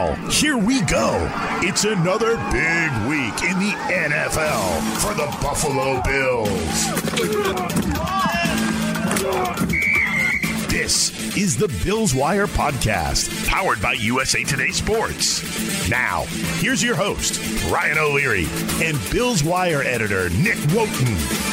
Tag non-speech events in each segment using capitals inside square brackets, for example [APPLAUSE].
Now, here we go. It's another big week in the NFL for the Buffalo Bills. This is the Bills Wire podcast, powered by USA Today Sports. Now, here's your host, Ryan O'Leary, and Bills Wire editor, Nick Wojton.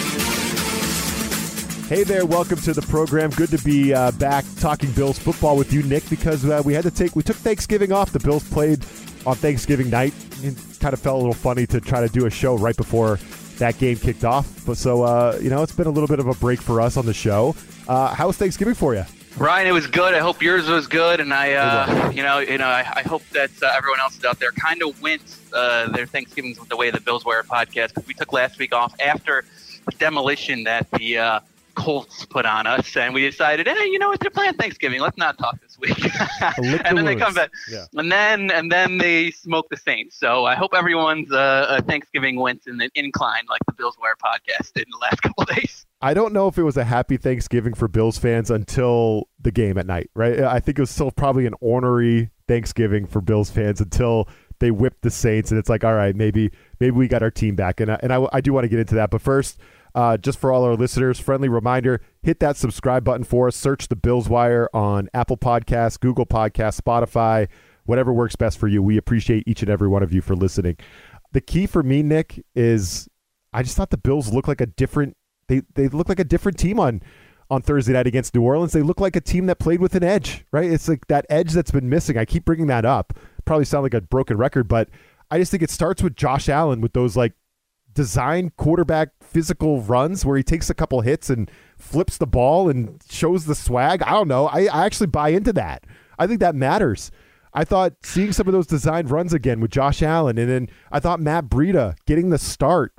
Hey there, welcome to the program. Good to be uh, back talking Bills football with you, Nick, because uh, we had to take we took Thanksgiving off. The Bills played on Thanksgiving night. It kind of felt a little funny to try to do a show right before that game kicked off. But so uh, you know, it's been a little bit of a break for us on the show. Uh, how was Thanksgiving for you? Ryan, it was good. I hope yours was good, and I, uh, you know, you know, I, I hope that uh, everyone else out there kind of went uh, their Thanksgivings with the way the Bills Wire podcast because we took last week off after the demolition that the uh, Colts put on us, and we decided, hey, you know what? They're playing Thanksgiving. Let's not talk this week. [LAUGHS] [LAUGHS] and then they come back, yeah. and then and then they smoke the Saints. So I hope everyone's uh, Thanksgiving went in the incline like the Bills Wire podcast did in the last [LAUGHS] couple days. I don't know if it was a happy Thanksgiving for Bills fans until the game at night, right? I think it was still probably an ornery Thanksgiving for Bills fans until they whipped the Saints, and it's like, all right, maybe maybe we got our team back, and I, and I, I do want to get into that, but first. Uh, just for all our listeners, friendly reminder: hit that subscribe button for us. Search the Bills Wire on Apple Podcasts, Google Podcasts, Spotify, whatever works best for you. We appreciate each and every one of you for listening. The key for me, Nick, is I just thought the Bills look like a different they they look like a different team on on Thursday night against New Orleans. They look like a team that played with an edge, right? It's like that edge that's been missing. I keep bringing that up. Probably sound like a broken record, but I just think it starts with Josh Allen with those like design quarterback physical runs where he takes a couple hits and flips the ball and shows the swag. I don't know. I, I actually buy into that. I think that matters. I thought seeing some of those designed runs again with Josh Allen, and then I thought Matt Breida getting the start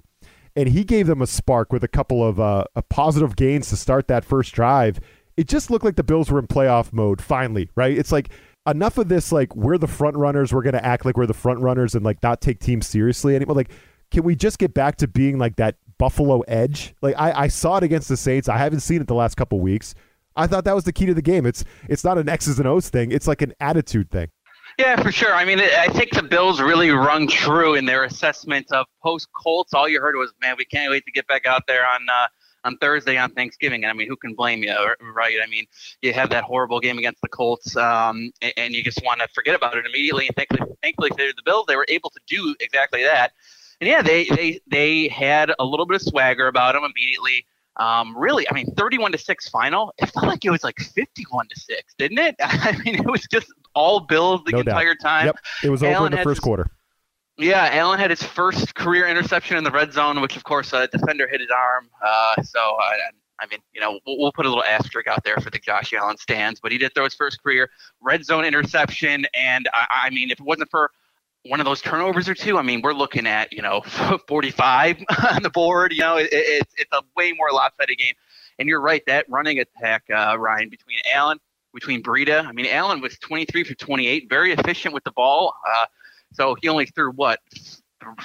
and he gave them a spark with a couple of uh, positive gains to start that first drive. It just looked like the Bills were in playoff mode finally, right? It's like enough of this, like we're the front runners, we're going to act like we're the front runners and like not take teams seriously anymore. Like, can we just get back to being like that Buffalo edge? Like I, I saw it against the Saints. I haven't seen it the last couple weeks. I thought that was the key to the game. It's it's not an X's and O's thing. It's like an attitude thing. Yeah, for sure. I mean, I think the Bills really rung true in their assessment of post Colts. All you heard was, "Man, we can't wait to get back out there on uh, on Thursday on Thanksgiving." And I mean, who can blame you, right? I mean, you have that horrible game against the Colts, um, and, you just want to forget about it immediately. And thankfully, thankfully the Bills, they were able to do exactly that. And yeah, they they they had a little bit of swagger about them immediately. Um, really, I mean, 31 to 6 final. It felt like it was like 51 to 6, didn't it? [LAUGHS] I mean, it was just all Bills the no entire doubt. time. Yep. It was over in the first his, quarter. Yeah, Allen had his first career interception in the red zone, which, of course, a defender hit his arm. Uh, so, uh, I mean, you know, we'll, we'll, put a little asterisk out there for the Josh Allen stands, but he did throw his first career red zone interception. And, I, I mean, if it wasn't for one of those turnovers or two, I mean, we're looking at, you know, [LAUGHS] 45 [LAUGHS] on the board. You know, it, it, it's a way more lopsided game. And you're right, that running attack, uh, Ryan, between Allen, between Breida. I mean, Allen was 23 for 28, very efficient with the ball. Uh, so he only threw what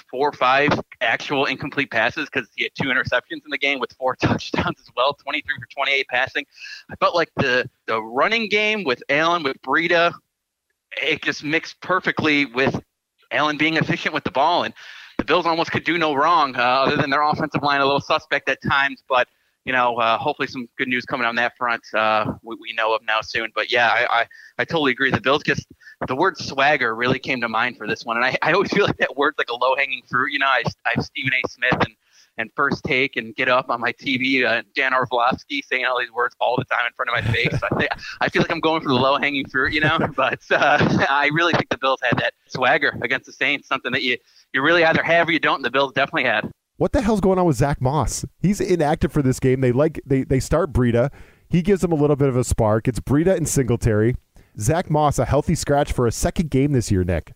four or five actual incomplete passes because he had two interceptions in the game with four [LAUGHS] touchdowns as well. 23 for 28 passing. I felt like the the running game with Allen with Breida, it just mixed perfectly with Allen being efficient with the ball, and the Bills almost could do no wrong, uh, other than their offensive line a little suspect at times. But you know, uh, hopefully some good news coming on that front. Uh, we, we, know of now soon. But yeah, I, I, I, totally agree. The Bills just the word swagger really came to mind for this one, and I, I always [LAUGHS] feel like that word's like a low hanging fruit. You know, I, I have Stephen A. Smith and and first take and get up on my TV, uh, Dan Orlovsky saying all these words all the time in front of my face. I, think, I feel like I'm going for the low hanging fruit, you know. [LAUGHS] But uh, [LAUGHS] I really think the Bills had that swagger against the Saints, something that you you really either have or you don't. And the Bills definitely had. What the hell's going on with Zach Moss? He's inactive for this game. They like they they start Breida. He gives them a little bit of a spark. It's Breida and Singletary. Zach Moss, a healthy scratch for a second game this year, Nick.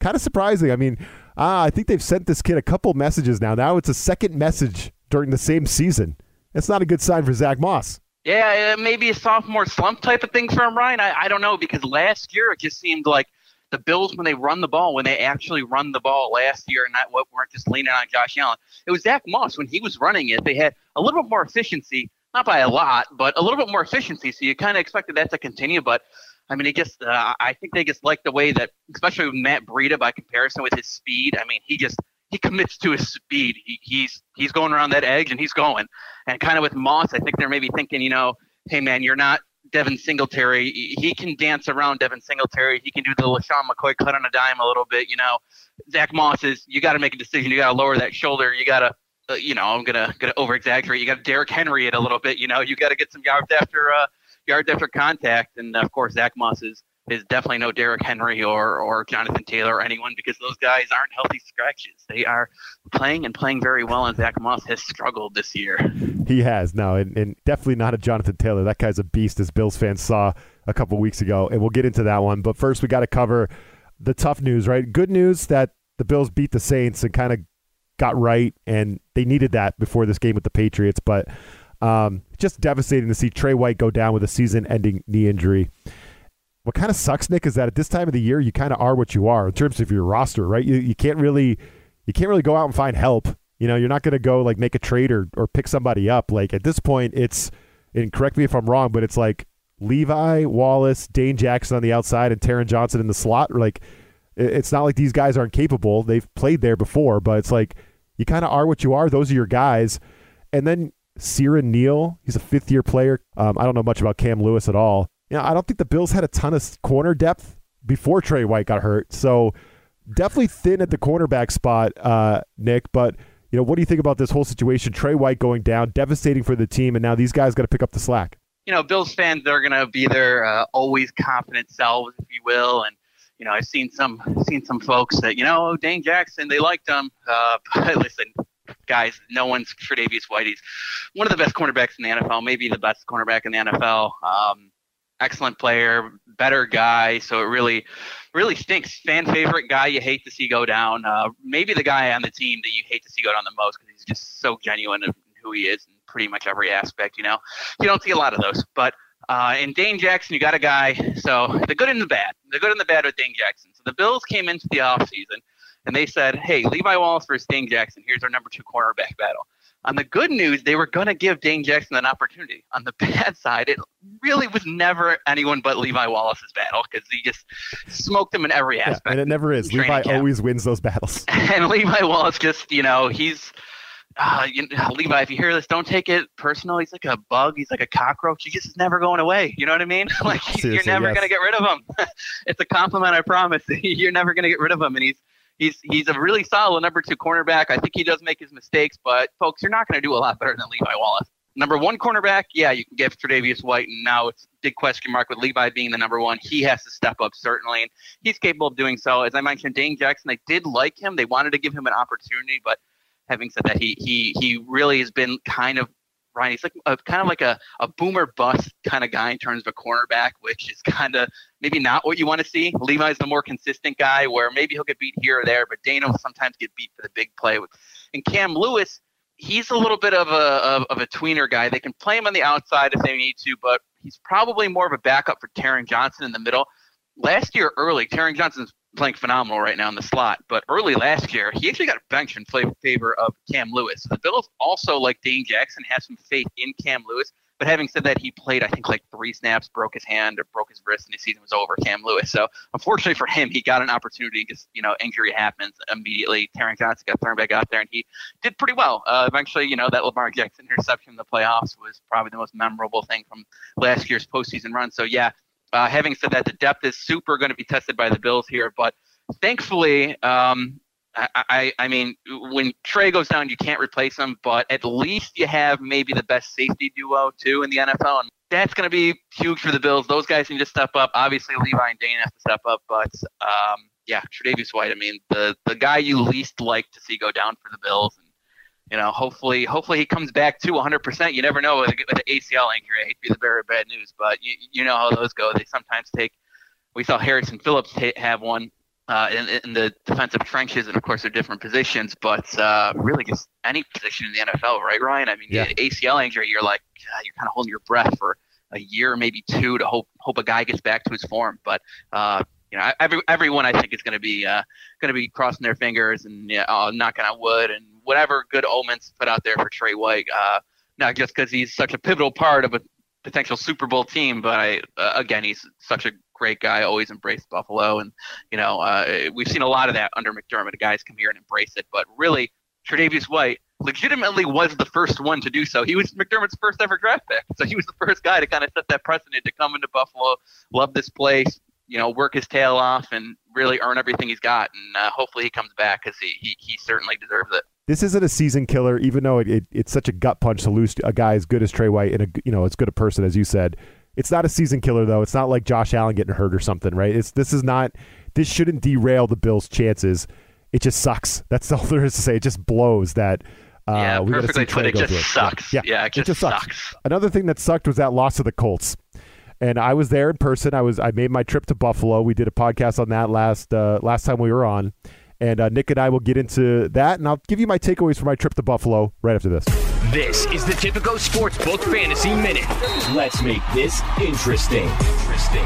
Kind of surprising. I mean, uh, I think they've sent this kid a couple messages now. Now it's a second message during the same season. That's not a good sign for Zach Moss. Yeah, maybe a sophomore slump type of thing for him, Ryan. I, I don't know because last year it just seemed like the Bills when they run the ball, when they actually run the ball last year, and not what weren't just leaning on Josh Allen. It was Zach Moss when he was running it. They had a little bit more efficiency, not by a lot, but a little bit more efficiency. So you kind of expected that to continue, but I mean, he just, uh, I think they just like the way that, especially with Matt Breida by comparison with his speed. I mean, he just, he commits to his speed. He, he's, he's going around that edge and he's going. And kind of with Moss, I think they're maybe thinking, you know, hey man, you're not Devin Singletary. He can dance around Devin Singletary. He can do the LeSean McCoy cut on a dime a little bit. You know, Zach Moss is. You got to make a decision. You got to lower that shoulder. You got to, uh, you know, I'm gonna gonna over exaggerate. You got Derrick Henry it a little bit. You know, you got to get some yards after uh, yards after contact. And of course, Zach Moss is is definitely no Derrick Henry or or Jonathan Taylor or anyone because those guys aren't healthy scratches. They are playing and playing very well, and Zach Moss has struggled this year. He has no, and, and definitely not a Jonathan Taylor. That guy's a beast, as Bills fans saw a couple weeks ago, and we'll get into that one. But first, we got to cover the tough news, right? Good news that the Bills beat the Saints and kind of got right, and they needed that before this game with the Patriots, but. Um, just devastating to see Tre White go down with a season-ending knee injury. What kind of sucks, Nick, is that at this time of the year, you kind of are what you are in terms of your roster, right? You, you can't really you can't really go out and find help. You know, you're not going to go like make a trade or, or pick somebody up. Like at this point, it's and correct me if I'm wrong, but it's like Levi Wallace, Dane Jackson on the outside, and Taron Johnson in the slot. Like it's not like these guys aren't capable. They've played there before, but it's like you kind of are what you are. Those are your guys, and then Siran Neal, he's a fifth year player. Um, I don't know much about Cam Lewis at all. You know, I don't think the Bills had a ton of corner depth before Tre White got hurt. So definitely thin at the cornerback spot, uh, Nick. But you know, what do you think about this whole situation? Tre White going down, devastating for the team, and now these guys got to pick up the slack. You know, Bills fans they're going to be their uh, always confident selves, if you will, and you know, I've seen some seen some folks that you know, Dane Jackson, they liked him. Uh, [LAUGHS] but listen, guys, no one's Tre'Davious White. He's one of the best cornerbacks in the NFL, maybe the best cornerback in the NFL. Um, excellent player, better guy. So it really, really stinks. Fan favorite guy you hate to see go down. Uh, maybe the guy on the team that you hate to see go down the most because he's just so genuine in who he is in pretty much every aspect. You know, you don't see a lot of those, but. Uh, in Dane Jackson, you got a guy. So the good and the bad. The good and the bad with Dane Jackson. So the Bills came into the offseason and they said, hey, Levi Wallace versus Dane Jackson. Here's our number two cornerback battle. On the good news, they were going to give Dane Jackson an opportunity. On the [LAUGHS] bad side, it really was never anyone but Levi Wallace's battle because he just smoked him in every aspect. Yeah, and it never is. Levi camp. always wins those battles. [LAUGHS] And Levi Wallace just, you know, he's. Uh, you know, Levi, if you hear this, don't take it personal. He's like a bug. He's like a cockroach. He just is never going away. You know what I mean? [LAUGHS] like you're never yes. gonna get rid of him. it's a compliment, I promise. you're never gonna get rid of him, and he's he's he's a really solid number two cornerback. I think he does make his mistakes, but folks, you're not going to do a lot better than Levi Wallace. Number one cornerback, yeah, you can give Tre'Davious White, and now it's big question mark with Levi being the number one. He has to step up certainly, and he's capable of doing so. As I mentioned, Dane Jackson, they did like him. They wanted to give him an opportunity, but having said that, he he he really has been kind of Ryan. He's like a, kind of like a, a boomer bust kind of guy in terms of a cornerback, which is kind of maybe not what you want to see. Levi's the more consistent guy where maybe he'll get beat here or there, but Dana will sometimes get beat for the big play. And Cam Lewis, he's a little bit of a of, of a tweener guy. They can play him on the outside if they need to, but he's probably more of a backup for Taron Johnson in the middle. Last year, early, Taron Johnson's playing phenomenal right now in the slot. But early last year, he actually got benched in favor of Cam Lewis. The Bills also, like Dane Jackson, has some faith in Cam Lewis. But having said that, he played, I think, like three snaps, broke his hand or broke his wrist, and his season was over. Cam Lewis. So unfortunately for him, he got an opportunity because you know injury happens immediately. Taron Johnson got thrown back out there, and he did pretty well. Uh, eventually, you know that Lamar Jackson interception in the playoffs was probably the most memorable thing from last year's postseason run. So yeah, uh, having said that, the depth is super going to be tested by the Bills here, but thankfully, um, I, I, I, mean, when Tre goes down, you can't replace him, but at least you have maybe the best safety duo too in the NFL, and that's going to be huge for the Bills. Those guys need to step up. Obviously, Levi and Dane have to step up, but um, yeah, Tre'Davious White. I mean, the the guy you least like to see go down for the Bills, you know, hopefully, hopefully he comes back to 100%. You never know with, with the ACL injury. I hate to be the bearer of bad news, but you, you know how those go. They sometimes take. We saw Harrison Phillips have one uh, in, in, the defensive trenches, and of course they're different positions, but uh, really just any position in the NFL, right, Ryan? I mean, yeah. ACL injury, you're like you're kind of holding your breath for a year, maybe two, to hope hope a guy gets back to his form. But uh, you know, every everyone I think is going to be uh, going to be crossing their fingers and yeah, uh, knocking on wood and whatever good omens put out there for Tre White. Uh, not just because he's such a pivotal part of a potential Super Bowl team, but I, uh, again, he's such a great guy. Always embraced Buffalo, and you know uh, we've seen a lot of that under McDermott. Guys come here and embrace it, but really, Tre'Davious White legitimately was the first one to do so. He was McDermott's first ever draft pick, so he was the first guy to kind of set that precedent to come into Buffalo, love this place, you know, work his tail off, and really earn everything he's got. And uh, hopefully, he comes back because he, he he certainly deserves it this isn't a season killer, even though it, it, it's such a gut punch to lose a guy as good as Tre White and a you know as good a person as you said. It's not a season killer though. It's not like Josh Allen getting hurt or something, right? It's this is not. This shouldn't derail the Bills' chances. It just sucks. [LAUGHS] That's all there is to say. It just blows that. Uh, yeah, we perfectly put. It just sucks. Yeah, yeah, yeah it, just, it just sucks. sucks. Another thing that sucked was that loss to the Colts and I was there in person. I was I made my trip to Buffalo. We did a podcast on that last uh, last time we were on, and uh, Nick and I will get into that, and I'll give you my takeaways for my trip to Buffalo right after this. This is the Tipico Sportsbook Fantasy Minute. Let's make this interesting. Interesting.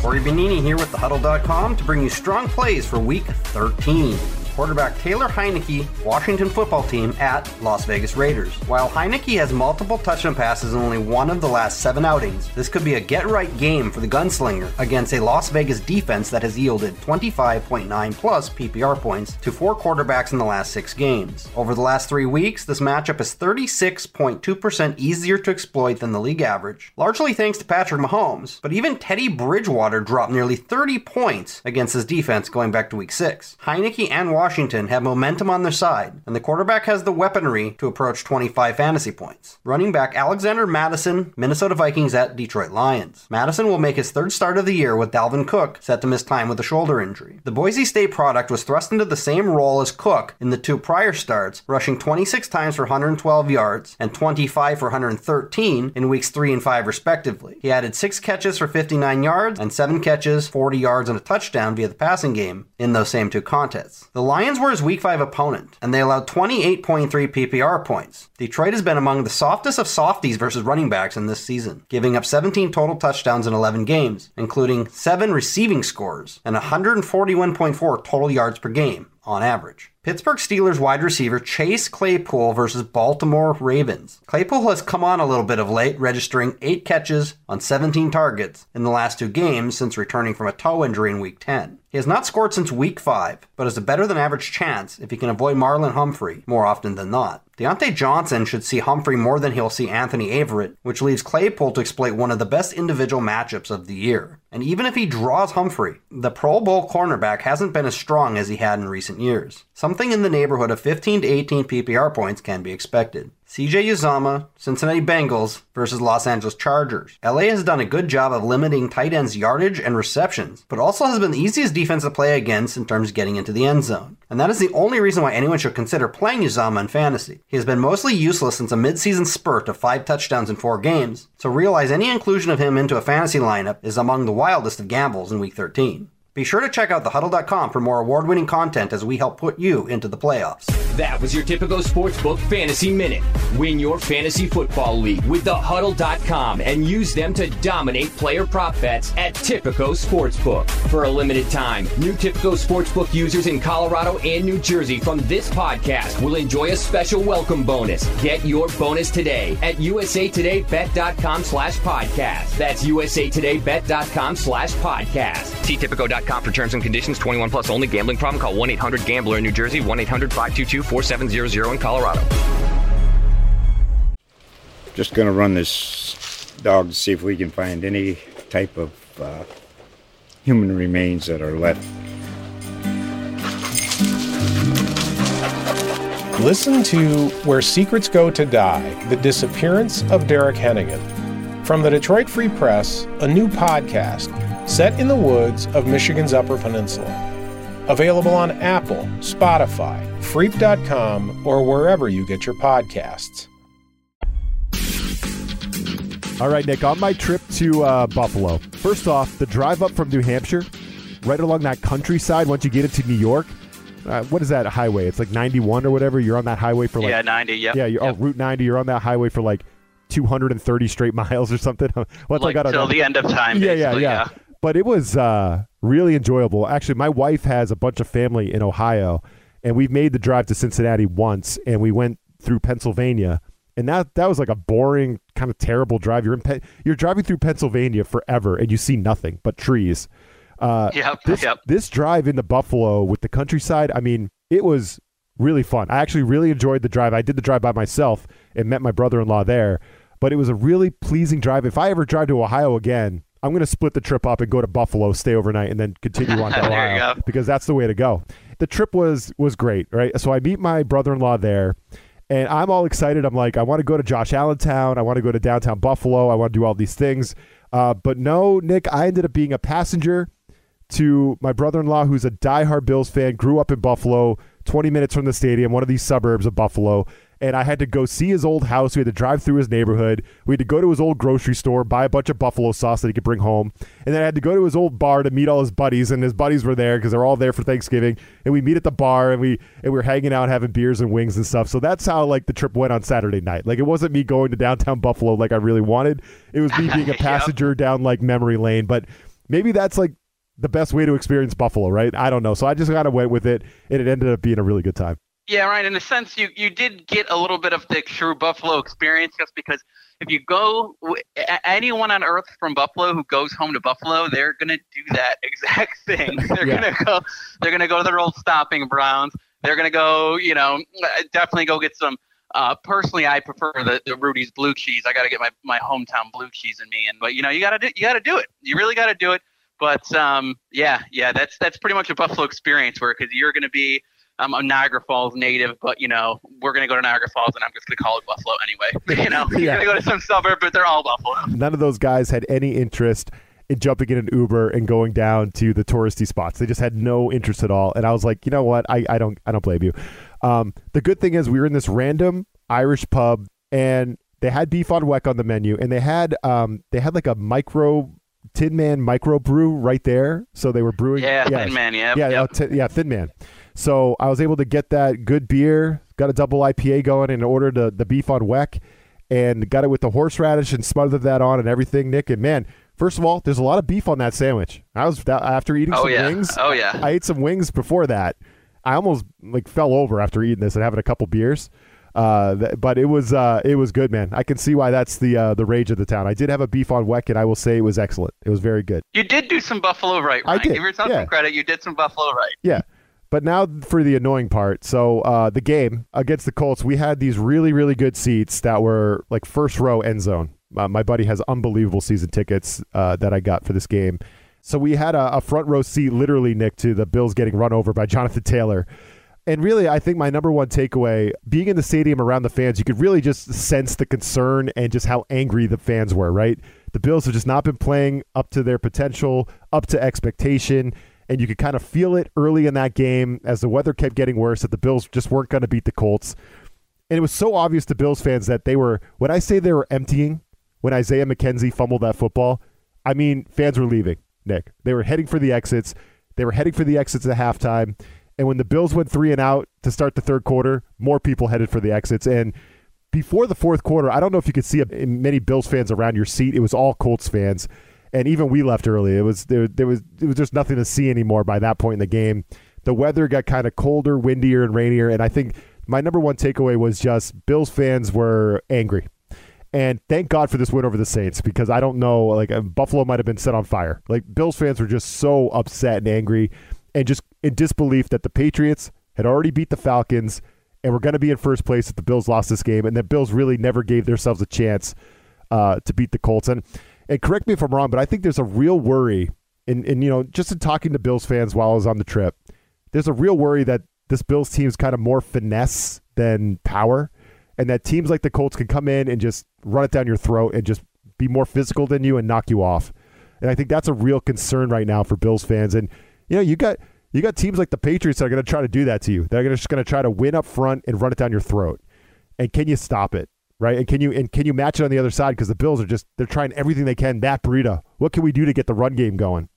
Cory Bonini here with thehuddle.com to bring you strong plays for week 13 quarterback Taylor Heinicke, Washington football team at Las Vegas Raiders. While Heinicke has multiple touchdown passes in only one of the last seven outings, this could be a get right game for the gunslinger against a Las Vegas defense that has yielded 25.9 plus PPR points to four quarterbacks in the last six games. Over the last three weeks, this matchup is 36.2% easier to exploit than the league average, largely thanks to Patrick Mahomes, but even Teddy Bridgewater dropped nearly 30 points against his defense going back to week six. Heinicke and Washington Washington have momentum on their side, and the quarterback has the weaponry to approach 25 fantasy points. Running back Alexander Mattison, Minnesota Vikings at Detroit Lions. Mattison will make his third start of the year with Dalvin Cook set to miss time with a shoulder injury. The Boise State product was thrust into the same role as Cook in the two prior starts, rushing 26 times for 112 yards and 25 for 113 in weeks 3 and 5 respectively. He added 6 catches for 59 yards and 7 catches, 40 yards and a touchdown via the passing game in those same two contests. The Lions were his Week 5 opponent, and they allowed 28.3 PPR points. Detroit has been among the softest of softies versus running backs in this season, giving up 17 total touchdowns in 11 games, including 7 receiving scores and 141.4 total yards per game on average. Pittsburgh Steelers wide receiver Chase Claypool versus Baltimore Ravens. Claypool has come on a little bit of late, registering 8 catches on 17 targets in the last two games since returning from a toe injury in Week 10. He has not scored since Week 5, but has a better than average chance if he can avoid Marlon Humphrey more often than not. Diontae Johnson should see Humphrey more than he'll see Anthony Averett, which leaves Claypool to exploit one of the best individual matchups of the year. And even if he draws Humphrey, the Pro Bowl cornerback hasn't been as strong as he had in recent years. Something in the neighborhood of 15 to 18 PPR points can be expected. CJ Uzomah, Cincinnati Bengals versus Los Angeles Chargers. LA has done a good job of limiting tight ends' yardage and receptions, but also has been the easiest defense to play against in terms of getting into the end zone. And that is the only reason why anyone should consider playing Uzomah in fantasy. He has been mostly useless since a midseason spurt of five touchdowns in four games, so realize any inclusion of him into a fantasy lineup is among the wildest of gambles in week 13. Be sure to check out thehuddle.com for more award winning content as we help put you into the playoffs. That was your Tipico Sportsbook Fantasy Minute. Win your fantasy football league with thehuddle.com and use them to dominate player prop bets at Tipico Sportsbook. For a limited time, new Tipico Sportsbook users in Colorado and New Jersey from this podcast will enjoy a special welcome bonus. Get your bonus today at usatodaybet.com slash podcast. That's usatodaybet.com slash podcast. See Tipico.com for terms and conditions. 21 plus only. Gambling problem? Call 1-800-GAMBLER in New Jersey. 1-800-522-4700 in Colorado. Just going to run this dog to see if we can find any type of uh, human remains that are left. Listen to Where Secrets Go to Die The Disappearance of Derek Hennigan. From the Detroit Free Press, a new podcast set in the woods of Michigan's Upper Peninsula. Available on Apple, Spotify, freep.com or wherever you get your podcasts. All right, Nick, on my trip to uh, Buffalo, first off, the drive up from New Hampshire, right along that countryside, once you get into New York, uh, what is that highway? It's like 91 or whatever. You're on that highway for like. yeah, 90. Yep. Yeah, you're, yep. oh, Route 90. You're on that highway for like 230 straight [LAUGHS] miles or something. [LAUGHS] What's like I got till the end of time. [LAUGHS] yeah, yeah, basically, yeah, But it was uh, really enjoyable. Actually, my wife has a bunch of family in Ohio, and we've made the drive to Cincinnati once, and we went through Pennsylvania, and that that was like a boring, kind of terrible drive. You're in Pe- you're driving through Pennsylvania forever, and you see nothing but trees. Uh, Yep, this, yep. this drive into Buffalo with the countryside, I mean, it was really fun. I actually really enjoyed the drive. I did the drive by myself and met my brother-in-law there, but it was a really pleasing drive. If I ever drive to Ohio again, I'm going to split the trip up and go to Buffalo, stay overnight, and then continue on [LAUGHS] to Ohio because that's the way to go. The trip was was great, right? So I meet my brother-in-law there, and I'm all excited. I'm like, I want to go to Josh Allentown. I want to go to downtown Buffalo. I want to do all these things. Uh, but no, Nick, I ended up being a passenger to my brother-in-law who's a diehard Bills fan, grew up in Buffalo, 20 minutes from the stadium, one of these suburbs of Buffalo, and I had to go see his old house. We had to drive through his neighborhood. We had to go to his old grocery store, buy a bunch of buffalo sauce that he could bring home, and then I had to go to his old bar to meet all his buddies, and his buddies were there because they're all there for Thanksgiving. And we meet at the bar, and we and we were hanging out, having beers and wings and stuff. So that's how like the trip went on Saturday night. Like it wasn't me going to downtown Buffalo like I really wanted. It was me being a [LAUGHS] Yep. passenger down like memory lane. But maybe that's like the best way to experience Buffalo, right? I don't know. So I just kind of went with it, and it ended up being a really good time. Yeah, right. In a sense, you you did get a little bit of the true Buffalo experience, just because if you go, anyone on Earth from Buffalo who goes home to Buffalo, they're gonna do that [LAUGHS] exact thing. They're Yeah. gonna go. They're gonna go to their old stopping Browns. They're gonna go. You know, uh, definitely go get some. Uh, personally, I prefer the, the Rudy's blue cheese. I got to get my, my hometown blue cheese in me, and but you know, you gotta do you gotta do it. You really gotta do it. But um, yeah, yeah, that's that's pretty much a Buffalo experience where because you're gonna be I'm a Niagara Falls native, but you know we're gonna go to Niagara Falls, and I'm just gonna call it Buffalo anyway. [LAUGHS] You know, [LAUGHS] Yeah. you're gonna go to some suburb, but they're all Buffalo. None of those guys had any interest in jumping in an Uber and going down to the touristy spots. They just had no interest at all. And I was like, you know what? I, I don't I don't blame you. Um, the good thing is we were in this random Irish pub and they had beef on weck on the menu and they had um they had like a micro tin man micro brew right there. So they were brewing Yeah, yes. Thin Man. Yeah, yeah, yep. uh, ti- yeah, Thin Man. So I was able to get that good beer, got a double IPA going, and ordered the, the beef on weck, and got it with the horseradish and smothered that on and everything, Nick. And man, first of all, there's a lot of beef on that sandwich. I was after eating Oh some yeah. wings. Oh yeah. I ate some wings before that. I almost like fell over after eating this and having a couple beers. Uh, th- but it was uh, it was good, man. I can see why that's the uh, the rage of the town. I did have a beef on weck, and I will say it was excellent. It was very good. You did do some Buffalo right. I Ryan. did, Give yourself yeah. some credit. You did some Buffalo right. Yeah. But now for the annoying part. So uh, the game against the Colts, we had these really, really good seats that were like first row end zone. Uh, my buddy has unbelievable season tickets uh, that I got for this game. So we had a, a front row seat, literally, Nick, to the Bills getting run over by [LAUGHS] Jonathan Taylor. And really, I think my number one takeaway, being in the stadium around the fans, you could really just sense the concern and just how angry the fans were, right? The Bills have just not been playing up to their potential, up to expectation. And you could kind of feel it early in that game as the weather kept getting worse that the Bills just weren't going to beat the Colts. And it was so obvious to Bills fans that they were, when I say they were emptying, when Isaiah McKenzie fumbled that football, I mean, fans were leaving, Nick. They were heading for the exits. They were heading for the exits at halftime. And when the Bills went three and out to start the third quarter, more people headed for the exits. And before the fourth quarter, I don't know if you could see many Bills fans around your seat. It was all Colts fans, and even we left early. It was there, there was it was just nothing to see anymore by that point in the game. The weather got kind of colder, windier, and rainier, and I think my number one takeaway was just Bills fans were angry. And thank God for this win over the Saints because I don't know, like uh, Buffalo might have been set on fire. Like Bills fans were just so upset and angry and just in disbelief that the Patriots had already beat the Falcons and were going to be in first place if the Bills lost this game, and the Bills really never gave themselves a chance uh, to beat the Colts. And and correct me if I'm wrong, but I think there's a real worry in, in you know just in talking to Bills fans while I was on the trip, there's a real worry that this Bills team is kind of more finesse than power, and that teams like the Colts can come in and just run it down your throat and just be more physical than you and knock you off. And I think that's a real concern right now for Bills fans. And you know, you got You got teams like the Patriots that are going to try to do that to you. They're just going to try to win up front and run it down your throat. And can you stop it? Right? And can you and can you match it on the other side? Because the Bills are just they're trying everything they can. Matt Breida, what can we do to get the run game going?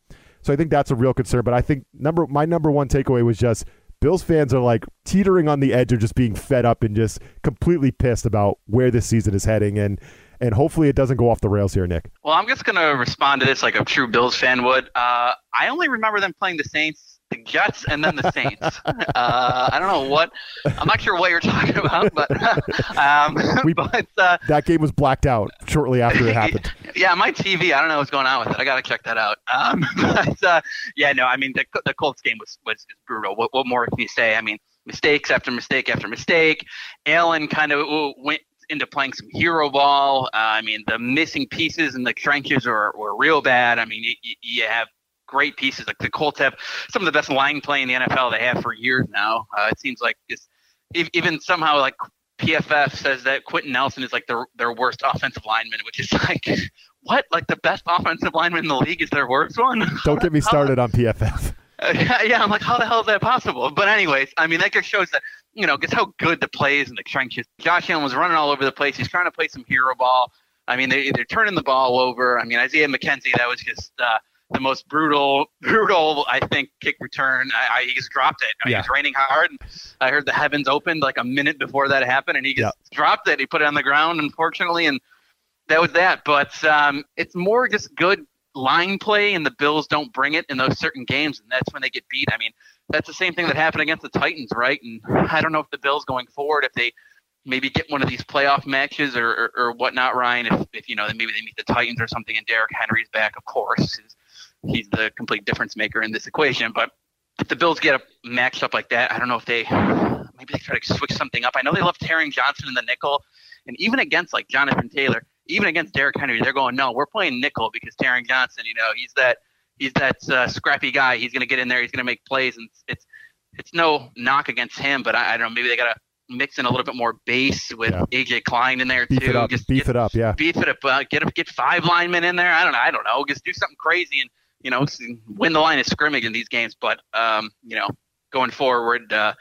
So I think that's a real concern. But I think number my number one takeaway was just Bills fans are like teetering on the edge of just being fed up and just completely pissed about where this season is heading. And and hopefully it doesn't go off the rails here, Nick. Well, I'm just to respond to this like a true Bills fan would. Uh, I only remember them playing the Saints, the Jets, and then the Saints. uh, I don't know what. I'm not sure what you're talking about, but [LAUGHS] um, We- [LAUGHS] but uh, That game was blacked out shortly after it [LAUGHS] happened. yeah, my TV. I don't know what's going on with it. I got to check that out. Um, but uh, yeah, no, I mean the the Colts game was was brutal. What what more can you say? I mean mistakes after mistake after mistake. Allen kind of went into playing some hero ball. Uh, I mean the missing pieces in the trenches were, were real bad. I mean you- you have great pieces like the Colts have some of the best line play in the NFL they have for years now. Uh, it seems like it's ev- even somehow like PFF says that Quenton Nelson is like their their worst offensive lineman, which is [LAUGHS] like what? Like the best offensive lineman in the league is their worst one? [LAUGHS] Don't get me started on PFF. Uh, [LAUGHS] yeah, yeah, I'm like, how the hell is that possible? But anyways, I mean, that just shows that you know, just how good the play is in the trenches. Josh Allen was running all over the place. He's trying to play some hero ball. I mean, they, they're turning the ball over. I mean, Isaiah McKenzie, that was just uh, the most brutal, [LAUGHS] brutal, I think, kick return. I, I, he just dropped it. I mean, Yeah. It was raining hard. And I heard the heavens opened like a minute before that happened, and he just dropped it. He put it on the ground, unfortunately, and that was that. But um, it's more just good line play, and the Bills don't bring it in those certain games, and that's when they get beat. I mean, that's the same thing that happened against the Titans, right? And I don't know if the Bills going forward, if they maybe get one of these playoff matches or, or, or whatnot, Ryan, if, if you know, maybe they meet the Titans or something, and Derrick Henry's back, of course. He's, he's the complete difference maker in this equation. But if the Bills get a matched up like that, I don't know if they maybe they try to switch something up. I know they love Taron Johnson in the nickel, and even against like Jonathan Taylor, even against Derrick Henry, they're going, no, we're playing nickel because Taron Johnson, you know, he's that he's that uh, scrappy guy. He's going to get in there. He's going to make plays, and it's it's no knock against him, but I, I don't know. Maybe they got to mix in a little bit more base with Yeah. AJ Klein in there Beef too. it up. Just Beef get, it up. Yeah. beef it up. Uh, get get five linemen in there. I don't know. I don't know. Just do something crazy and you know win the line of scrimmage in these games. But um, you know, going forward, uh,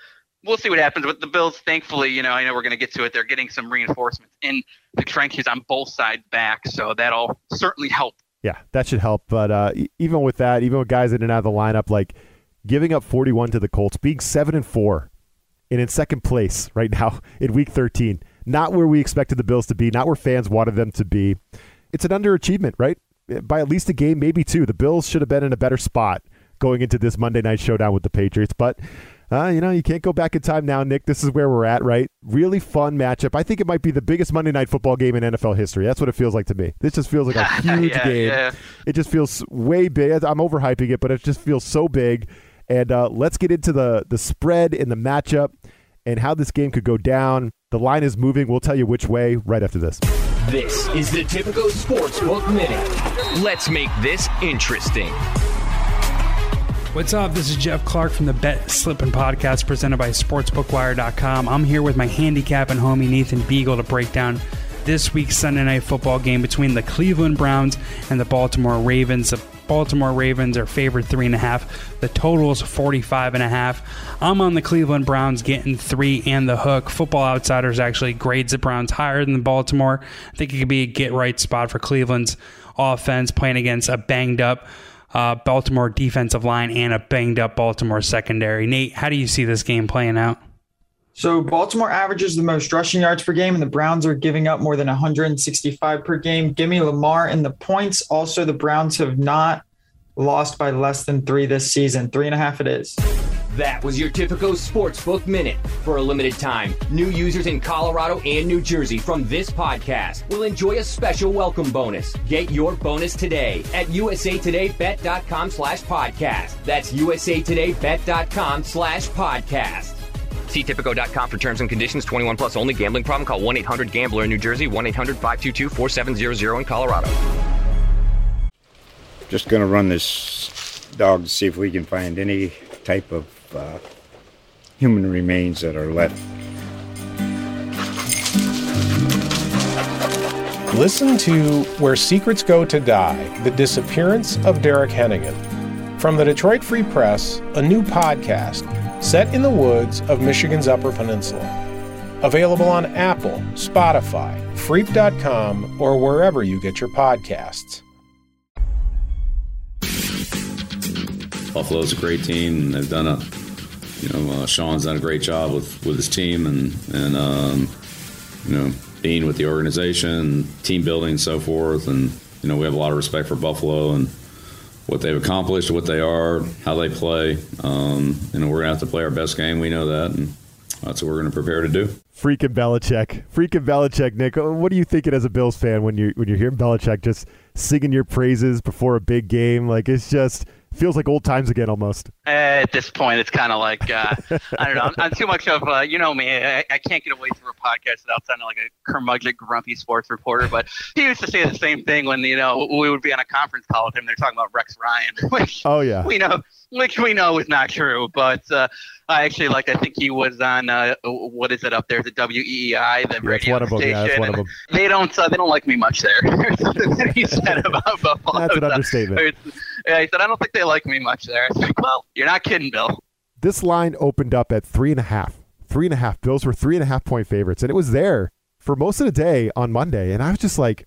we'll see what happens with the Bills. Thankfully, you know, I know we're going to get to it. They're getting some reinforcements in the trenches on both sides back, so that'll certainly help. Yeah, that should help. But uh, even with that, even with guys and out of the lineup, like giving up 41 to the Colts, being seven and four, and in second place right now [LAUGHS] in Week 13, not where we expected the Bills to be, not where fans wanted them to be. It's an underachievement, right? By at least a game, maybe two. The Bills should have been in a better spot going into this Monday night showdown with the Patriots, but. Uh, you know, you can't go back in time now, Nick. This is where we're at, right? Really fun matchup. I think it might be the biggest Monday night football game in NFL history. That's what it feels like to me. This just feels like a [LAUGHS] huge yeah, game. yeah. It just feels way big. I'm overhyping it, but it just feels so big. And uh, let's get into the the spread and the matchup and how this game could go down. The line is moving. We'll tell you which way right after this. This is the Tipico Sportsbook Minute. Let's make this interesting. What's up? This is Jeff Clark from the Bet Slippin' Podcast presented by SportsBookWire.com. I'm here with my handicap and homie Nathan Beagle to break down this week's Sunday night football game between the Cleveland Browns and the Baltimore Ravens. The Baltimore Ravens are favored three and a half. The total is 45 and a half. I'm on the Cleveland Browns getting three and the hook. Football Outsiders actually grades the Browns higher than Baltimore. I think it could be a get right spot for Cleveland's offense playing against a banged up uh, Baltimore defensive line and a banged up Baltimore secondary. Nate, how do you see this game playing out? So Baltimore averages the most rushing yards per game, and the Browns are giving up more than 165 per game. Give me Lamar in the points. Also, the Browns have not lost by less than three this season. Three and a half it is. That was your Tipico Sportsbook Minute. For a limited time, new users in Colorado and New Jersey from this podcast will enjoy a special welcome bonus. Get your bonus today at usatodaybet.com slash podcast. That's usatodaybet.com slash podcast. See Tipico.com for terms and conditions. 21 plus only. Gambling problem? Call 1-800-GAMBLER in New Jersey. 1-800-522-4700 in Colorado. Just going to run this dog to see if we can find any type of uh, human remains that are left. Listen to Where Secrets Go to Die The Disappearance of Derek Hennigan. From the Detroit Free Press, a new podcast set in the woods of Michigan's Upper Peninsula. Available on Apple, Spotify, Freep.com, or wherever you get your podcasts. Buffalo's a great team, they've done a, you know, uh, Sean's done a great job with, with his team, and and um, you know, being with the organization, team building, and so forth, and you know, we have a lot of respect for Buffalo and what they've accomplished, what they are, how they play. Um, you know, we're gonna have to play our best game. We know that, and that's what we're gonna prepare to do. Freaking Belichick, freaking Belichick, Nick. What are you thinking as a Bills fan when you when you're hearing Belichick just singing your praises before a big game? Like it's just feels like old times again almost. At this point, it's kind of like uh, [LAUGHS] I don't know. I'm, I'm, too much of uh, you know me. I, I, can't get away from a podcast without sounding like a curmudgeon, grumpy sports reporter. But he used to say the same thing when you know we would be on a conference call with him. They're talking about Rex Ryan, [LAUGHS] which oh yeah, we know which we know is not true. But uh, I actually like. I think he was on uh, what is it up there? The WEEI, the yeah, radio one of station. Yeah, one of them. They don't. Uh, they don't like me much there. [LAUGHS] something that he said about Buffalo. That's an understatement. Yeah, he said I don't think they like me much there. I said, well, you're not kidding, Bill. This line opened up at three and a half. Three and a half. Bills were three and a half point favorites, and it was there for most of the day on Monday. And I was just like,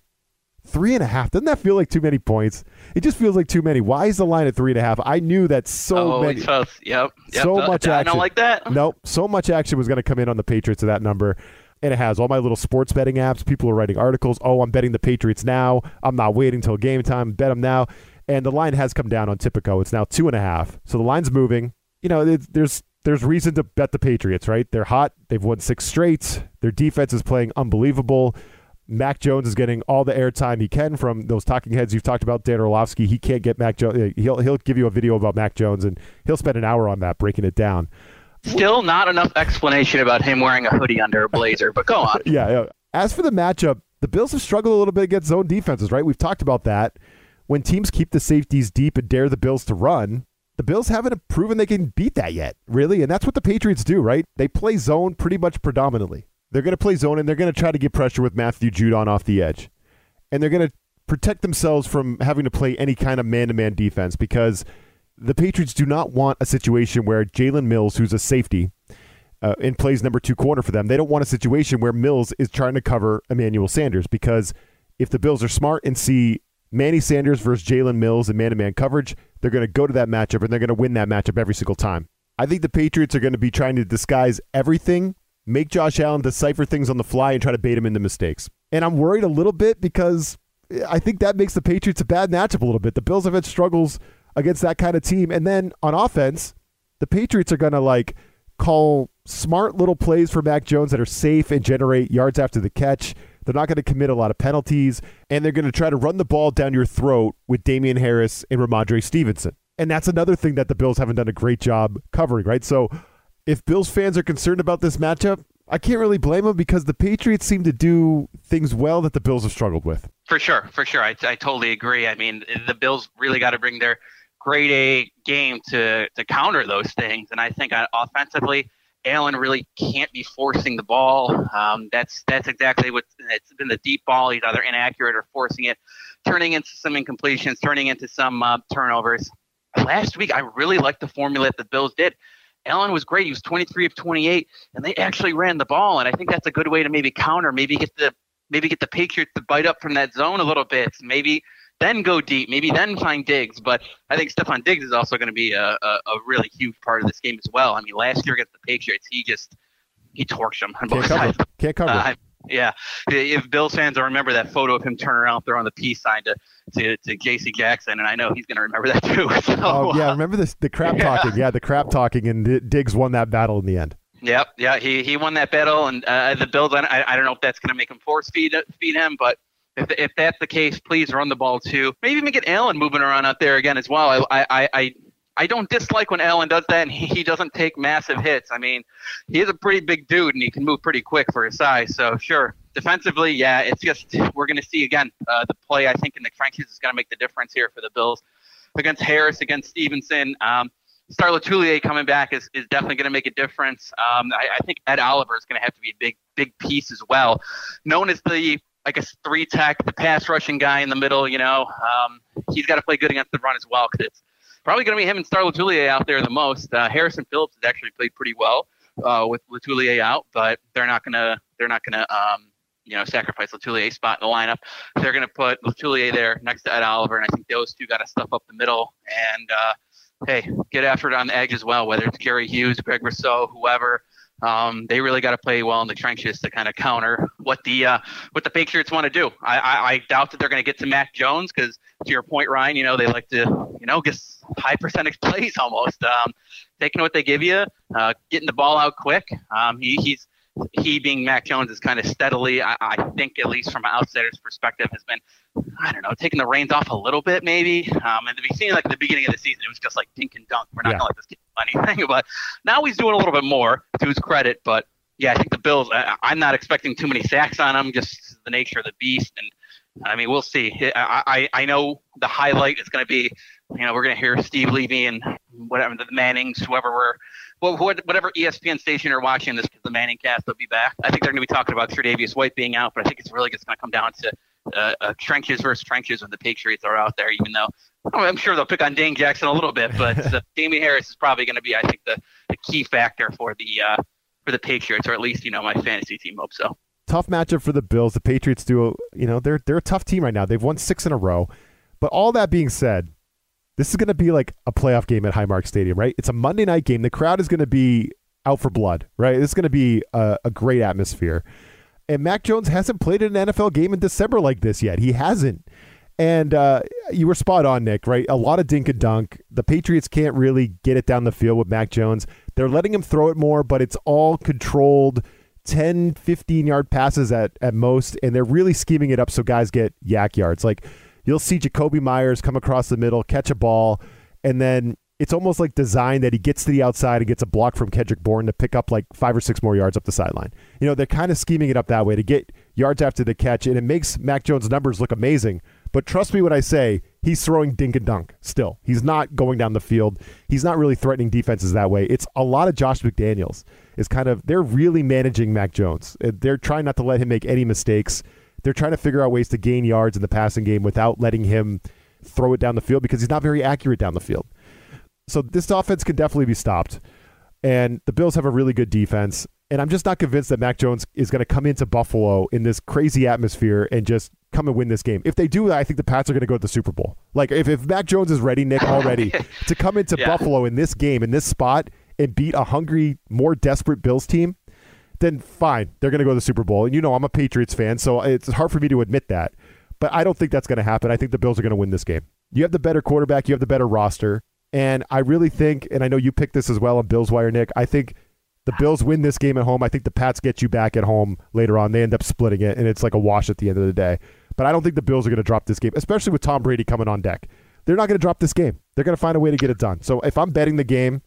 three and a half. Doesn't that feel like too many points? It just feels like too many. Why is the line at three and a half? I knew that so oh, many. Yep, yep. So much action. I don't like that. Nope. So much action was going to come in on the Patriots to that number. And it has all my little sports betting apps. People are writing articles. Oh, I'm betting the Patriots now. I'm not waiting till game time. Bet them now. And the line has come down on Tipico. It's now two and a half. So the line's moving. You know, there's there's reason to bet the Patriots, right? They're hot. They've won six straight. Their defense is playing unbelievable. Mac Jones is getting all the airtime he can from those talking heads you've talked about. Dan Orlovsky, he can't get Mac Jones. Uh, he'll he'll give you a video about Mac Jones, and he'll spend an hour on that breaking it down. Still not enough explanation about him wearing a hoodie under a blazer, but go on. [LAUGHS] yeah. As for the matchup, the Bills have struggled a little bit against zone defenses, right? We've talked about that. When teams keep the safeties deep and dare the Bills to run, the Bills haven't proven they can beat that yet, really. And that's what the Patriots do, right? They play zone pretty much predominantly. They're going to play zone and they're going to try to get pressure with Matthew Judon off the edge. And they're going to protect themselves from having to play any kind of man to man defense because the Patriots do not want a situation where Jalen Mills, who's a safety, uh, and plays number two corner for them. They don't want a situation where Mills is trying to cover Emmanuel Sanders because if the Bills are smart and see Manny Sanders versus Jalen Mills in man to man coverage, they're going to go to that matchup and they're going to win that matchup every single time. I think the Patriots are going to be trying to disguise everything make Josh Allen decipher things on the fly and try to bait him into mistakes. And I'm worried a little bit because I think that makes the Patriots a bad matchup a little bit. The Bills have had struggles against that kind of team. And then on offense, the Patriots are going to like call smart little plays for Mac Jones that are safe and generate yards after the catch. They're not going to commit a lot of penalties, and they're going to try to run the ball down your throat with Damien Harris and Rhamondre Stevenson. And that's another thing that the Bills haven't done a great job covering, right? So if Bills fans are concerned about this matchup, I can't really blame them because the Patriots seem to do things well that the Bills have struggled with. For sure, for sure. I, I totally agree. I mean, the Bills really got to bring their grade A game to, to counter those things. And I think uh, offensively, Allen really can't be forcing the ball. Um, that's that's exactly what it's been the deep ball. He's either inaccurate or forcing it, turning into some incompletions, turning into some uh, turnovers. Last week, I really liked the formula that the Bills did. Allen was great. He was 23 of 28, and they actually ran the ball. And I think that's a good way to maybe counter, maybe get the maybe get the Patriots to bite up from that zone a little bit. Maybe then go deep. Maybe then find Diggs. But I think Stefon Diggs is also going to be a, a, a, really huge part of this game as well. I mean, last year against the Patriots, he just he torched them on both Can't sides. [LAUGHS] Cover. Can't cover. Uh, yeah, if Bills fans remember that photo of him turning around throwing the peace sign to to, to J.C. Jackson, and I know he's going to remember that too. [LAUGHS] So, oh yeah, uh, remember this the crap yeah. talking? Yeah, the crap talking, and Diggs won that battle in the end. Yep, yeah, he he won that battle, and uh, the Bills. I, I don't know if that's going to make him force feed feed him, but if, if that's the case, please run the ball too. Maybe even get Allen moving around out there again as well. I I I, I don't dislike when Allen does that and he doesn't take massive hits. I mean, he is a pretty big dude and he can move pretty quick for his size. So sure, defensively, yeah, it's just we're going to see again uh, the play. I think in the trenches is going to make the difference here for the Bills against Harris, against Stevenson. Um, Star Lotulelei coming back is, is definitely going to make a difference. Um, I, I, think Ed Oliver is going to have to be a big big piece as well. Known as the I guess three tech, the pass rushing guy in the middle. You know, um, he's got to play good against the run as well because it's probably going to be him and Star Lotulelei out there the most. Uh, Harrison Phillips has actually played pretty well uh, with Lotulelei out, but they're not going to they're not to um, you know sacrifice Lotulelei spot in the lineup. They're going to put Lotulelei there next to Ed Oliver, and I think those two got to stuff up the middle and uh, hey, get after it on the edge as well. Whether it's Jerry Hughes, Greg Rousseau, whoever. Um, they really got to play well in the trenches to kind of counter what the uh, what the Patriots want to do. I, I, I doubt that they're going to get to Mac Jones because, to your point, Ryan, you know they like to you know get high percentage [LAUGHS] plays almost, um, taking what they give you, uh, getting the ball out quick. Um, he, he's he being Mac Jones is kind of steadily, I, I, think, at least from an outsider's perspective, has been, I don't know, taking the reins off a little bit, maybe. Um, and the beginning, like at the beginning of the season, it was just like dink and dunk. We're not yeah. gonna let this kid do anything. [LAUGHS] But now he's doing a little bit more to his credit. But yeah, I think the Bills. I, I'm not expecting too many sacks on him, just the nature of the beast. And I mean, we'll see. I I, I know the highlight is going to be, you know, we're going to hear Steve Levy and whatever the Mannings, whoever we're well, whatever ESPN station you're watching this, the Manning cast will be back. I think they're going to be talking about Tre'Davious White being out, but I think it's really just going to come down to uh, uh, trenches versus trenches when the Patriots are out there. Even though I'm sure they'll pick on Dane Jackson a little bit, but [LAUGHS] uh, Damien Harris is probably going to be, I think, the, the key factor for the uh, for the Patriots, or at least you know my fantasy team hopes so. Tough matchup for the Bills. The Patriots do, you know, they're they're a tough team right now. They've won six in a row, but all that being said, this is going to be like a playoff game at Highmark Stadium, right? It's a Monday night game. The crowd is going to be out for blood, right? Is going to be a, a great atmosphere. And Mac Jones hasn't played an NFL game in December like this yet. He hasn't. And uh, you were spot on, Nick, right? A lot of dink and dunk. The Patriots can't really get it down the field with Mac Jones. They're letting him throw it more, but it's all controlled 10, 15 yard passes at, at most. And they're really scheming it up so guys get YAC yards. Like, you'll see Jakobi Myers come across the middle, catch a ball, and then it's almost like designed that he gets to the outside and gets a block from Kendrick Bourne to pick up like five or six more yards up the sideline. You know, they're kind of scheming it up that way to get yards after the catch, and it makes Mac Jones' numbers look amazing. But trust me when I say he's throwing dink and dunk still. He's not going down the field. He's not really threatening defenses that way. It's a lot of Josh McDaniels is kind of, they're really managing Mac Jones. They're trying not to let him make any mistakes. They're trying to figure out ways to gain yards in the passing game without letting him throw it down the field because he's not very accurate down the field. So this offense can definitely be stopped. And the Bills have a really good defense. And I'm just not convinced that Mac Jones is going to come into Buffalo in this crazy atmosphere and just come and win this game. If they do, I think the Pats are going to go to the Super Bowl. Like if, if Mac Jones is ready, Nick, already [LAUGHS] to come into yeah. Buffalo in this game, in this spot, and beat a hungry, more desperate Bills team, then fine, they're going to go to the Super Bowl. And you know, I'm a Patriots fan, so it's hard for me to admit that. But I don't think that's going to happen. I think the Bills are going to win this game. You have the better quarterback, you have the better roster. And I really think, and I know you picked this as well on Bills Wire, Nick, I think the Bills win this game at home. I think the Pats get you back at home later on. They end up splitting it, and it's like a wash at the end of the day. But I don't think the Bills are going to drop this game, especially with Tom Brady coming on deck. They're not going to drop this game. They're going to find a way to get it done. So if I'm betting the game,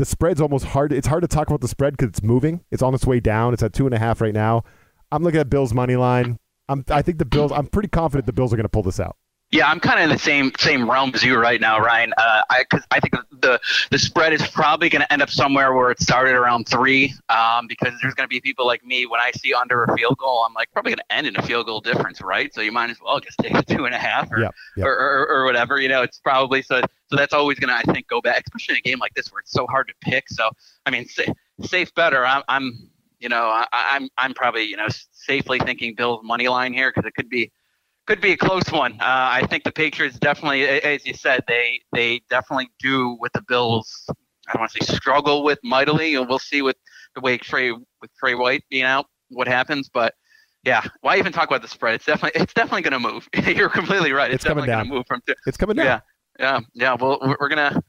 the spread's almost hard. It's hard to talk about the spread because it's moving. It's on its way down. It's at two and a half right now. I'm looking at Bills money line. I'm, I think the Bills. I'm pretty confident the Bills are going to pull this out. Yeah, I'm kind of in the same same realm as you right now, Ryan. Uh, I cause I think the the spread is probably going to end up somewhere where it started around three, um, because there's going to be people like me when I see under a field goal, I'm like probably going to end in a field goal difference, right? So you might as well just take a two and a half or, yep, yep. Or, or, or whatever. You know, it's probably so so that's always going to I think go back, especially in a game like this where it's so hard to pick. So I mean, sa- safe better. I'm, I'm you know I, I'm I'm probably you know safely thinking Bills money line here because it could be could be a close one. Uh, I think the Patriots definitely, as you said, they they definitely do with the Bills. I don't want to say struggle with mightily, and we'll see with the way Tre with Tre White being out what happens. But yeah, why even talk about the spread? It's definitely it's definitely going to move. [LAUGHS] You're completely right. It's, it's definitely going to move from. Two. It's coming down. Yeah, yeah, yeah. Well, we're gonna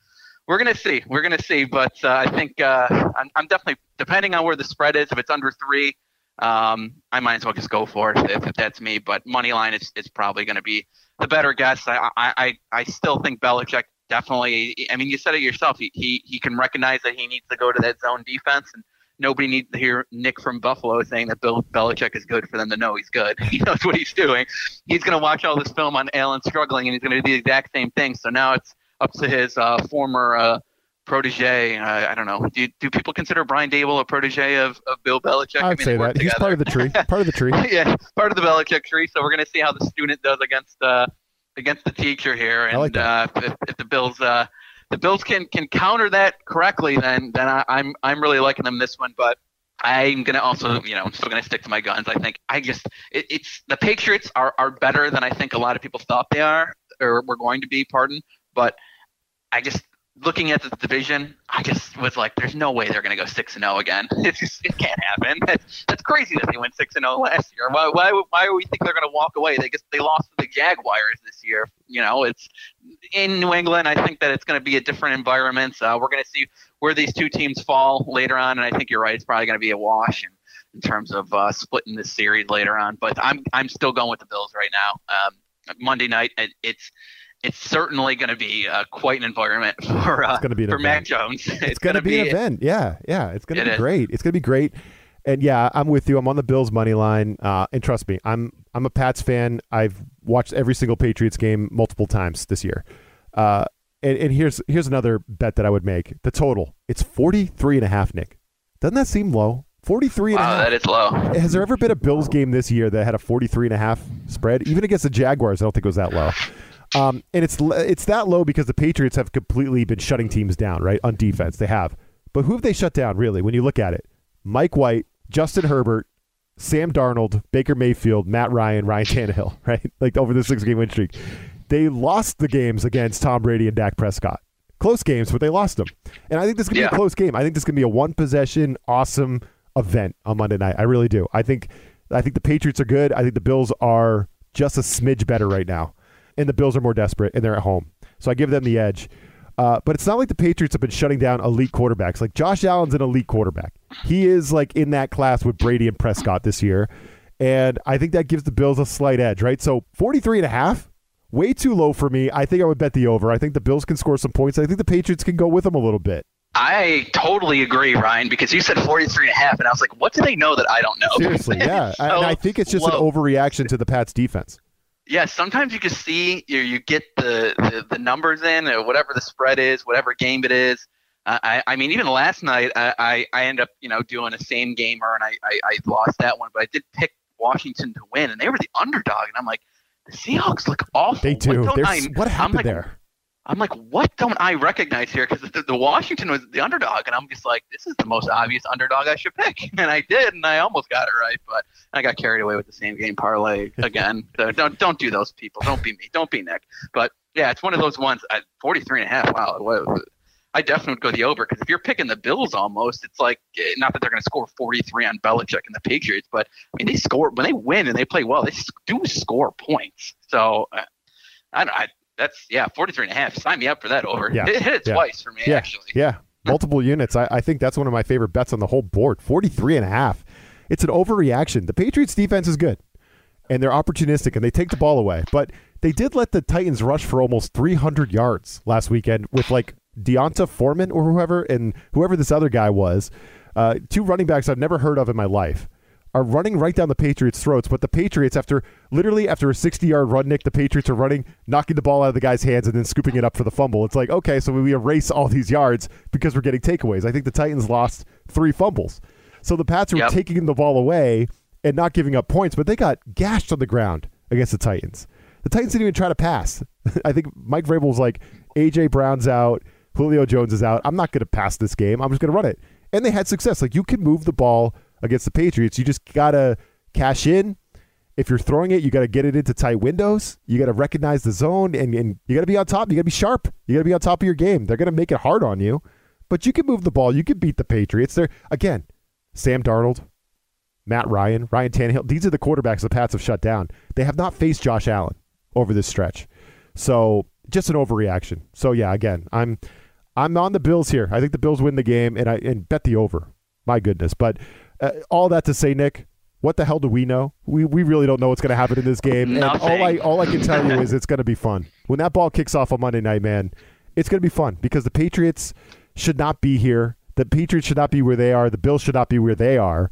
we're gonna see. We're gonna see. But uh, I think uh, I'm, I'm definitely depending on where the spread is. If it's under three, um, I might as well just go for it if, if that's me. But money line is, is probably going to be the better guess. I, I I still think Belichick definitely. I mean, you said it yourself. He, he he can recognize that he needs to go to that zone defense, and nobody needs to hear Nick from Buffalo saying that Bill Belichick is good for them to know he's good. [LAUGHS] He knows what he's doing. He's going to watch all this film on Allen struggling, and he's going to do the exact same thing. So now it's up to his uh, former. Uh, protege. Uh, I don't know. Do, do people consider Brian Daboll a protege of, of Bill Belichick? I'd I mean, say that together. he's part of the tree. Part of the tree. [LAUGHS] yeah, part of the Belichick tree. So we're going to see how the student does against uh, against the teacher here, and like uh, if, if, the Bills uh, the Bills can can counter that correctly, then then I, I'm I'm really liking them this one. But I'm gonna also, you know, I'm still gonna stick to my guns. I think I just it, it's the Patriots are are better than I think a lot of people thought they are or were going to be. Pardon, but I just looking at the division, I just was like, "There's no way they're going to go six and zero again. [LAUGHS] It just it can't happen. That's, [LAUGHS] that's crazy that they went six and zero last year. Why why why do we think they're going to walk away? They just they lost to the Jaguars this year. You know, it's in New England. I think that it's going to be a different environment. So we're going to see where these two teams fall later on, and I think you're right. It's probably going to be a wash. And, in terms of uh, splitting this series later on, but I'm I'm still going with the Bills right now. Um, Monday night, it, it's it's certainly going to be uh, quite an environment [LAUGHS] for uh, be for event. Mac Jones. It's, [LAUGHS] it's going to be, an event. Yeah, yeah, it's going to be is. great. It's going to be great. And yeah, I'm with you. I'm on the Bills money line. Uh, and trust me, I'm I'm a Pats fan. I've watched every single Patriots game multiple times this year. Uh, and, and here's here's another bet that I would make. The total. It's 43 and a half, Nick. Doesn't that seem low? 43 and a Wow, half. that is low. Has there ever been a Bills game this year that had a 43 and a half spread? Even against the Jaguars, I don't think it was that low. Um, and it's it's that low because the Patriots have completely been shutting teams down, right? On defense, they have. But who have they shut down, really, when you look at it? Mike White, Justin Herbert, Sam Darnold, Baker Mayfield, Matt Ryan, Ryan Tannehill, [LAUGHS] right? Like over the six game win streak. They lost the games against Tom Brady and Dak Prescott. Close games, but they lost them. And I think this is going to be a close game. I think this is going to be a one possession, awesome event on Monday night. I really do. I think I think the Patriots are good. I think the Bills are just a smidge better right now. And the Bills are more desperate and they're at home. So I give them the edge. Uh, but it's not like the Patriots have been shutting down elite quarterbacks. Like Josh Allen's an elite quarterback. He is like in that class with Brady and Prescott this year. And I think that gives the Bills a slight edge, right? So 43 and a half, way too low for me. I think I would bet the over. I think the Bills can score some points. I think the Patriots can go with them a little bit. I totally agree, Ryan, because you said 43 and a half, and I was like, what do they know that I don't know? Seriously, yeah. [LAUGHS] So and I think it's just low. an overreaction to the Pats defense. Yeah, sometimes you can see you, you get the, the, the numbers in or whatever the spread is, whatever game it is. Uh, I, I mean, even last night, I, I, I end up you know doing a same gamer, and I, I, I lost that one, but I did pick Washington to win, and they were the underdog, and I'm like, the Seahawks look awful. They do. What, don't I, what I'm happened like, there? I'm like, what don't I recognize here? Because [LAUGHS] the, the Washington was the underdog, and I'm just like, this is the most obvious underdog I should pick, [LAUGHS] and I did, and I almost got it right, but I got carried away with the same game parlay [LAUGHS] again. so don't don't do those people. Don't be me. Don't be Nick. But yeah, it's one of those ones. At 43 and a half. Wow. what- I definitely would go the over because if you're picking the Bills, almost it's like eh, not that they're going to score 43 on Belichick and the Patriots, but I mean they score when they win and they play well. They do score points. So uh, I, don't- I that's yeah 43 and a half. Sign me up for that over. Yeah, It hit it yeah. twice for me Yeah, actually. yeah. Multiple units. I, I think that's one of my favorite bets on the whole board. 43 and a half. It's an overreaction. The Patriots defense is good and they're opportunistic and they take the ball away. But they did let the Titans rush for almost 300 yards last weekend with like D'Onta Foreman or whoever and whoever this other guy was. Uh, two running backs I've never heard of in my life are running right down the Patriots' throats. But the Patriots, after literally after a 60 yard run, Nick, the Patriots are running, knocking the ball out of the guy's hands and then scooping it up for the fumble. It's like, okay, so we erase all these yards because we're getting takeaways. I think the Titans lost three fumbles. So the Pats were Yep. taking the ball away and not giving up points, but they got gashed on the ground against the Titans. The Titans didn't even try to pass. [LAUGHS] I think Mike Vrabel was like, AJ Brown's out, Julio Jones is out. I'm not going to pass this game. I'm just going to run it. And they had success. Like you can move the ball against the Patriots. You just got to cash in. If you're throwing it, you got to get it into tight windows. You got to recognize the zone and, and you got to be on top. You got to be sharp. You got to be on top of your game. They're going to make it hard on you, but you can move the ball. You can beat the Patriots. They're, again, Sam Darnold, Matt Ryan, Ryan Tannehill. These are the quarterbacks the Pats have shut down. They have not faced Josh Allen over this stretch. So just an overreaction. So yeah, again, I'm I'm on the Bills here. I think the Bills win the game and I and bet the over. My goodness. But uh, all that to say, Nick, what the hell do we know? We we really don't know what's going to happen in this game. And all I all I can tell you is it's going to be fun. When that ball kicks off on Monday night, man, it's going to be fun because the Patriots should not be here. The Patriots should not be where they are. The Bills should not be where they are.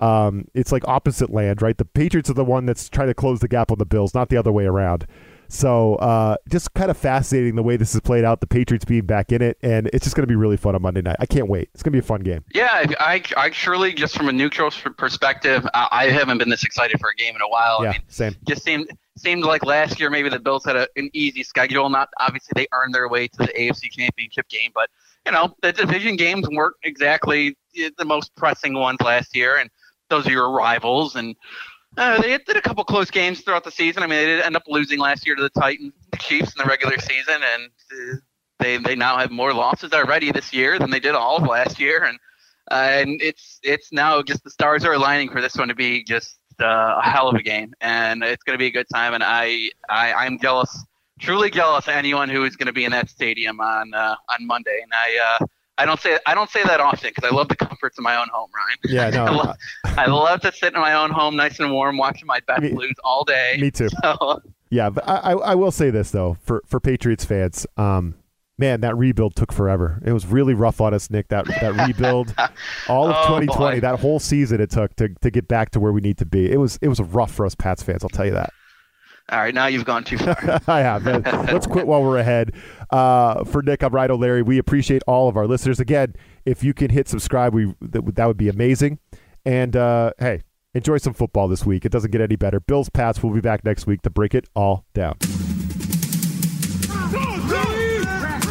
Um, it's like opposite land, right? The Patriots are the one that's trying to close the gap on the Bills, not the other way around. So uh, just kind of fascinating the way this has played out. The Patriots being back in it, and it's just going to be really fun on Monday night. I can't wait. It's going to be a fun game. Yeah, I, I surely just from a neutral perspective, I, I haven't been this excited for a game in a while. yeah, I mean, same. just seemed seemed like last year maybe the Bills had a, an easy schedule. Not obviously they earned their way to the AFC Championship game, but you know the division games weren't exactly the most pressing ones last year, and those are your rivals. And uh, they did a couple close games throughout the season. I mean, they did end up losing last year to the Titans, the Chiefs in the regular season, and uh, they they now have more losses already this year than they did all of last year, and uh, and it's it's now just the stars are aligning for this one to be just uh, a hell of a game, and it's going to be a good time. And I, I I'm jealous, truly jealous of anyone who is going to be in that stadium on uh, on Monday. And I uh, I don't say I don't say that often because I love the comforts of my own home, Ryan. Yeah, [LAUGHS] no, I, love, I love to sit in my own home, nice and warm, watching my best Me- blues all day. Me too. [LAUGHS] So, Yeah, but I, I I will say this though for for Patriots fans, um, man, that rebuild took forever. It was really rough on us, Nick. That that rebuild, [LAUGHS] all of Oh, 2020, boy. that whole season it took to to get back to where we need to be. It was it was rough for us Pats fans. I'll tell you that. All right, now you've gone too far. [LAUGHS] I have. Let's quit while we're ahead. Uh, for Nick, I'm Ryan O'Leary. We appreciate all of our listeners. Again, if you can hit subscribe, we that, would- that would be amazing. And uh, hey, enjoy some football this week. It doesn't get any better. Bills Pats will be back next week to break it all down.